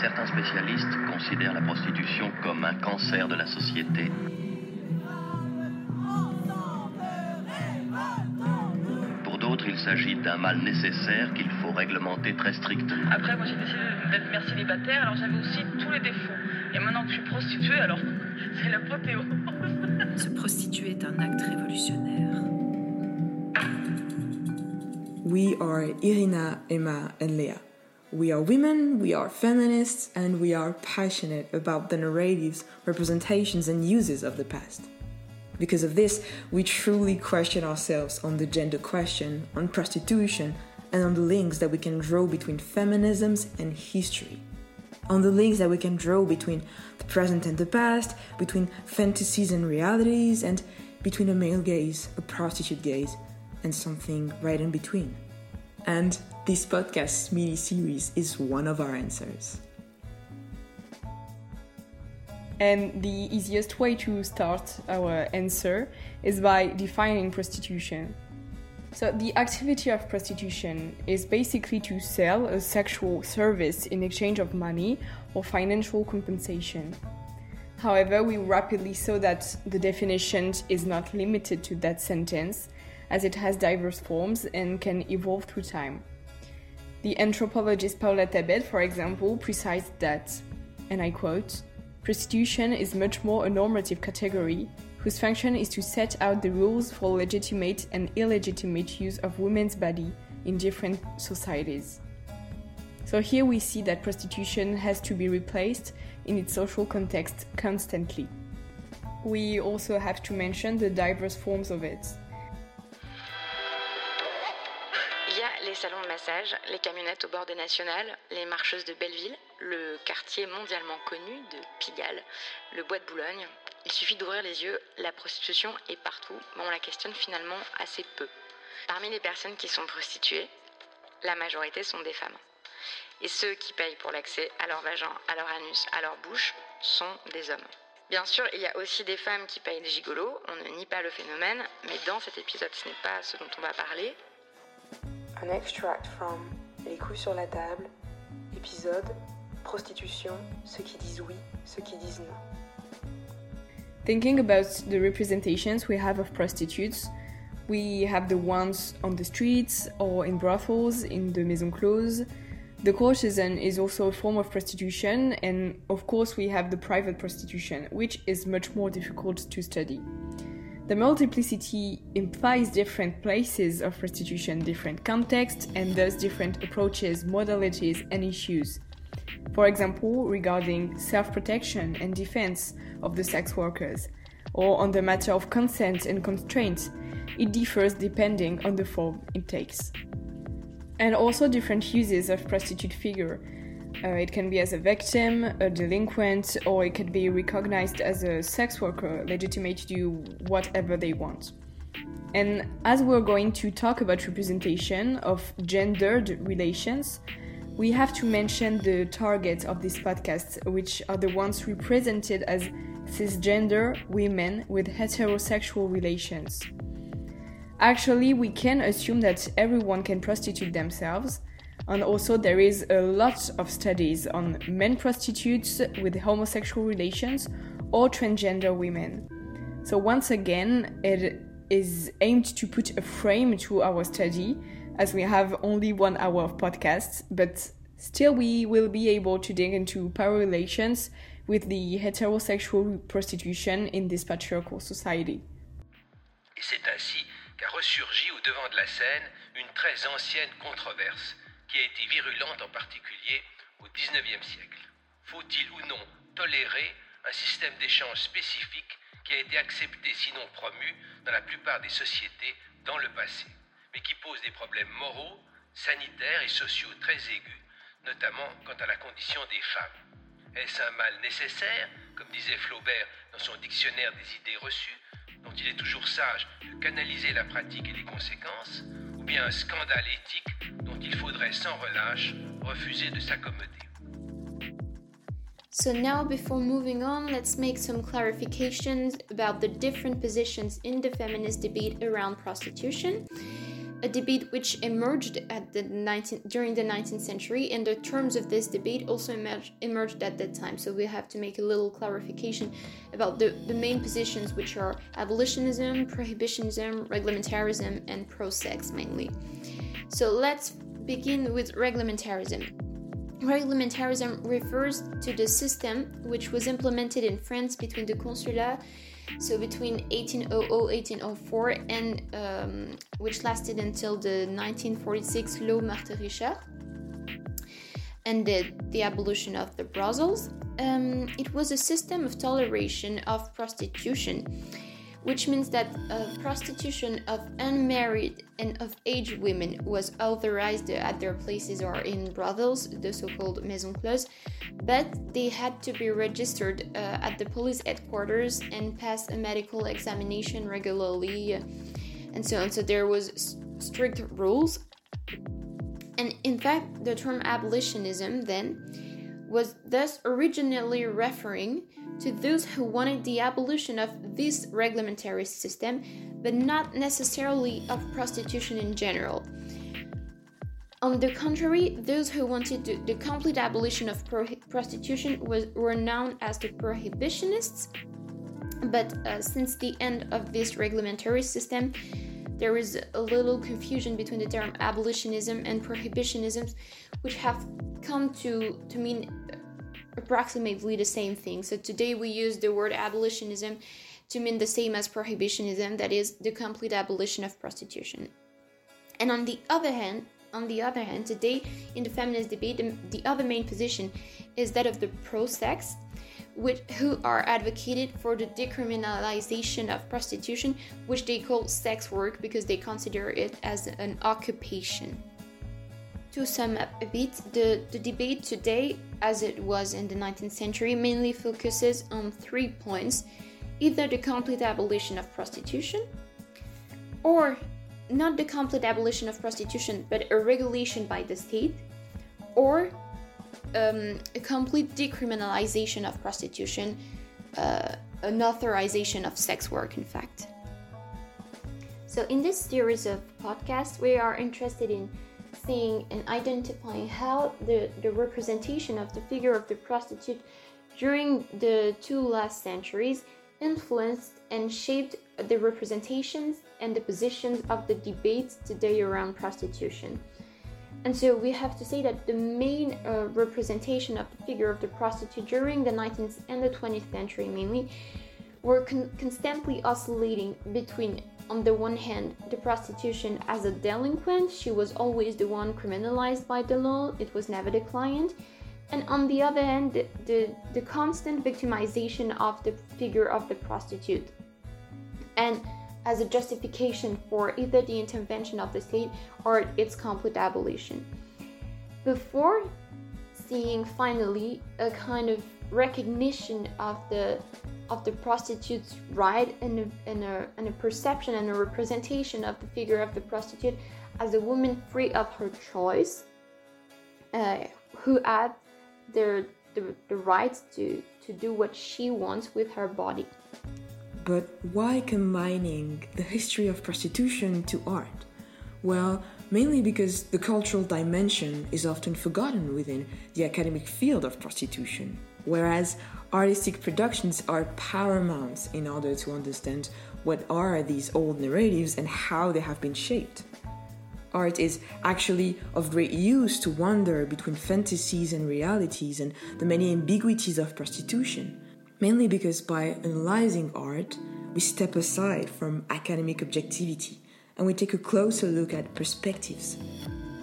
Certains spécialistes considèrent la prostitution comme un cancer de la société. S'agit d'un mal nécessaire qu'il faut réglementer très strictement. Après, moi j'ai décidé d'être mère célibataire, alors j'avais aussi tous les défauts. Et maintenant que je suis prostituée, alors c'est l'apothéose. Se prostituer est un acte révolutionnaire. We are Irina, Emma, and Leah. We are women, we are feminists, and we are passionate about the narratives, representations, and uses of the past. Because of this, we truly question ourselves on the gender question, on prostitution, and on the links that we can draw between feminisms and history. On the links that we can draw between the present and the past, between fantasies and realities, and between a male gaze, a prostitute gaze, and something right in between. And this podcast mini series is one of our answers. And the easiest way to start our answer is by defining prostitution. So, the activity of prostitution is basically to sell a sexual service in exchange of money or financial compensation. However, we rapidly saw that the definition is not limited to that sentence, as it has diverse forms and can evolve through time. The anthropologist Paola Tabet, for example, precised that, and I quote, prostitution is much more a normative category whose function is to set out the rules for legitimate and illegitimate use of women's body in different societies. So here we see that prostitution has to be replaced in its social context constantly. We also have to mention the diverse forms of it. Les camionnettes au bord des nationales, les marcheuses de Belleville, le quartier mondialement connu de Pigalle, le bois de Boulogne. Il suffit d'ouvrir les yeux, la prostitution est partout, mais on la questionne finalement assez peu. Parmi les personnes qui sont prostituées, la majorité sont des femmes. Et ceux qui payent pour l'accès à leur vagin, à leur anus, à leur bouche sont des hommes. Bien sûr, il y a aussi des femmes qui payent des gigolos, on ne nie pas le phénomène, mais dans cet épisode, ce n'est pas ce dont on va parler. Un extract from Les Couilles sur la table, épisode Prostitution, ceux qui disent oui, ceux qui disent non. Thinking about the representations we have of prostitutes, we have the ones on the streets or in brothels, in the maison close. The courtesan is also a form of prostitution, and of course, we have the private prostitution, which is much more difficult to study. The multiplicity implies different places of prostitution, different contexts, and thus different approaches, modalities, and issues. For example, regarding self protection and defense of the sex workers, or on the matter of consent and constraints, it differs depending on the form it takes. And also different uses of prostitute figure. Uh, it can be as a victim, a delinquent, or it can be recognized as a sex worker, legitimate to do whatever they want. And as we're going to talk about representation of gendered relations, we have to mention the target of this podcast, which are the ones represented as cisgender women with heterosexual relations. Actually, we can assume that everyone can prostitute themselves, and also there is a lot of studies on men prostitutes with homosexual relations or transgender women. So once again, it is aimed to put a frame to our study as we have only one hour of podcasts, but still we will be able to dig into power relations with the heterosexual prostitution in this patriarchal society. Et c'est ainsi qu'a ressurgi au devant de la scène une très ancienne controverse qui a été virulente en particulier au XIXe siècle. Faut-il ou non tolérer un système d'échange spécifique qui a été accepté sinon promu dans la plupart des sociétés dans le passé, mais qui pose des problèmes moraux, sanitaires et sociaux très aigus, notamment quant à la condition des femmes? Est-ce un mal nécessaire, comme disait Flaubert dans son dictionnaire des idées reçues, dont il est toujours sage de canaliser la pratique et les conséquences, ou bien un scandale éthique il faudrait sans relâche refusé de s'accommoder. So now before moving on, let's make some clarifications about the different positions in the feminist debate around prostitution. A debate which emerged at the 19, during the 19th century, and the terms of this debate also emerged, emerged at that time. So we have to make a little clarification about the, the main positions, which are abolitionism, prohibitionism, reglementarism, and pro sex mainly. So let's begin with reglementarism. Reglementarism refers to the system which was implemented in France between the consulat, so between 1800 1804, and um, which lasted until the 1946 law Marthe Richard and the, the abolition of the brothels. Um, it was a system of toleration of prostitution which means that prostitution of unmarried and of age women was authorized at their places or in brothels, the so called maison close, but they had to be registered uh, at the police headquarters and pass a medical examination regularly, and so on. So there was strict rules. And in fact, the term abolitionism then was thus originally referring to those who wanted the abolition of this reglementary system, but not necessarily of prostitution in general. On the contrary, those who wanted the, the complete abolition of pro- prostitution was, were known as the prohibitionists. But uh, since the end of this reglementary system, there is a little confusion between the term abolitionism and prohibitionism, which have come to, to mean approximately the same thing. So today we use the word abolitionism to mean the same as prohibitionism, that is the complete abolition of prostitution. And on the other hand, on the other hand, today in the feminist debate, the other main position is that of the pro-sex, which who are advocated for the decriminalization of prostitution, which they call sex work because they consider it as an occupation. To sum up a bit, the, the debate today, as it was in the 19th century, mainly focuses on three points either the complete abolition of prostitution, or not the complete abolition of prostitution, but a regulation by the state, or um, a complete decriminalization of prostitution, uh, an authorization of sex work, in fact. So, in this series of podcasts, we are interested in seeing and identifying how the, the representation of the figure of the prostitute during the two last centuries influenced and shaped the representations and the positions of the debates today around prostitution. And so we have to say that the main uh, representation of the figure of the prostitute during the 19th and the 20th century mainly were con- constantly oscillating between on the one hand, the prostitution as a delinquent, she was always the one criminalized by the law, it was never the client. And on the other hand, the, the, the constant victimization of the figure of the prostitute. And as a justification for either the intervention of the state or its complete abolition. Before seeing finally a kind of recognition of the of the prostitute's right and a, and, a, and a perception and a representation of the figure of the prostitute as a woman free of her choice, uh, who had the, the, the right to, to do what she wants with her body. But why combining the history of prostitution to art? Well, mainly because the cultural dimension is often forgotten within the academic field of prostitution, whereas artistic productions are paramount in order to understand what are these old narratives and how they have been shaped. Art is actually of great use to wander between fantasies and realities and the many ambiguities of prostitution, mainly because by analyzing art, we step aside from academic objectivity and we take a closer look at perspectives,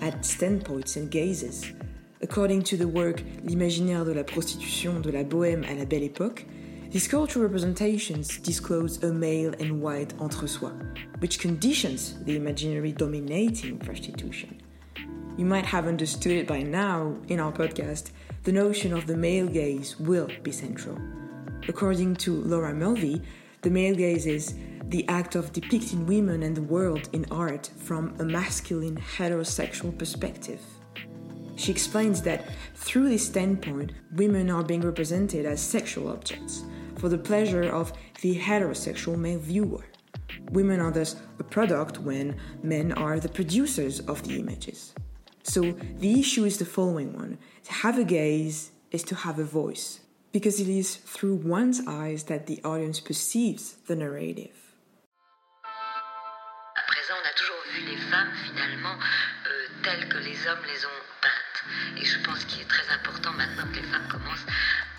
at standpoints and gazes, According to the work L'imaginaire de la prostitution de la bohème à la belle époque, these cultural representations disclose a male and white entre-soi, which conditions the imaginary dominating prostitution. You might have understood it by now in our podcast, the notion of the male gaze will be central. According to Laura Mulvey, the male gaze is the act of depicting women and the world in art from a masculine heterosexual perspective. She explains that through this standpoint, women are being represented as sexual objects for the pleasure of the heterosexual male viewer. Women are thus a product when men are the producers of the images. So the issue is the following one to have a gaze is to have a voice, because it is through one's eyes that the audience perceives the narrative. À présent, on a toujours vu les femmes finalement euh, telles que les hommes les ont. Et je pense qu'il est très important maintenant que les femmes commencent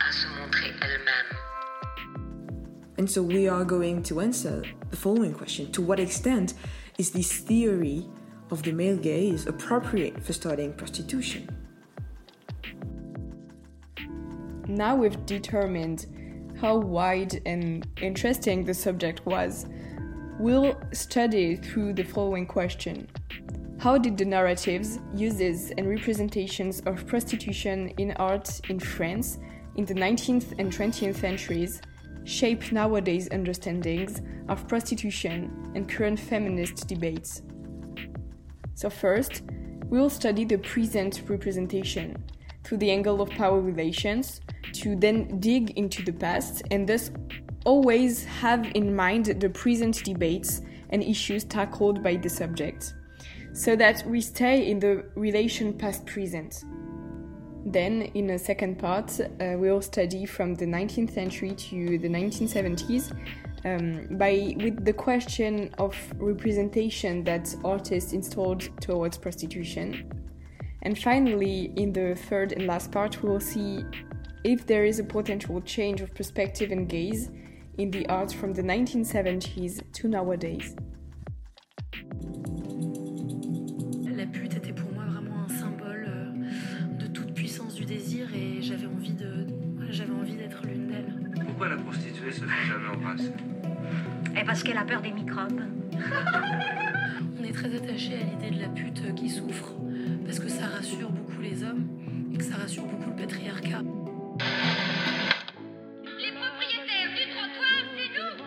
à se montrer elles-mêmes. And so we are going to answer the following question To what extent is this theory of the male gaze appropriate for studying prostitution? Now we've determined how wide and interesting the subject was. We'll study through the following question How did the narratives, uses, and representations of prostitution in art in France in the 19th and 20th centuries shape nowadays understandings of prostitution and current feminist debates? So, first, we will study the present representation through the angle of power relations to then dig into the past and thus always have in mind the present debates and issues tackled by the subject, so that we stay in the relation past present. Then, in a second part, uh, we'll study from the 19th century to the 1970s um, by with the question of representation that artists installed towards prostitution. And finally, in the third and last part, we will see if there is a potential change of perspective and gaze in the art from the 1970s to nowadays. Se fait jamais embrasser Et parce qu'elle a peur des microbes. On est très attaché à l'idée de la pute qui souffre parce que ça rassure beaucoup les hommes et que ça rassure beaucoup le patriarcat. Les propriétaires du trottoir, c'est nous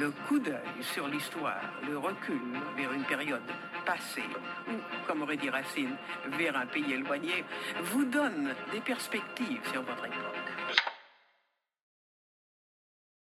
Le coup d'œil sur l'histoire, le recul vers une période passée, ou, comme aurait dit Racine, vers un pays éloigné, vous donne des perspectives sur votre époque.